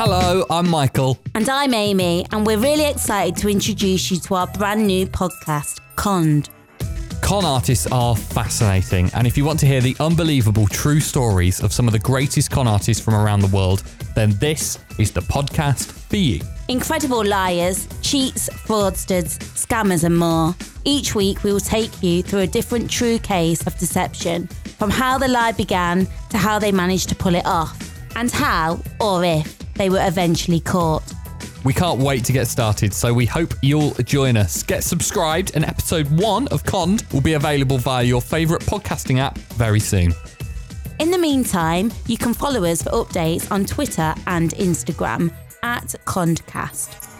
Hello, I'm Michael. And I'm Amy, and we're really excited to introduce you to our brand new podcast, Conned. Con artists are fascinating, and if you want to hear the unbelievable true stories of some of the greatest con artists from around the world, then this is the podcast for you. Incredible liars, cheats, fraudsters, scammers, and more. Each week, we will take you through a different true case of deception, from how the lie began to how they managed to pull it off, and how, or if, they were eventually caught. We can't wait to get started, so we hope you'll join us. Get subscribed, and episode one of Conned will be available via your favourite podcasting app very soon. In the meantime, you can follow us for updates on Twitter and Instagram at Condcast.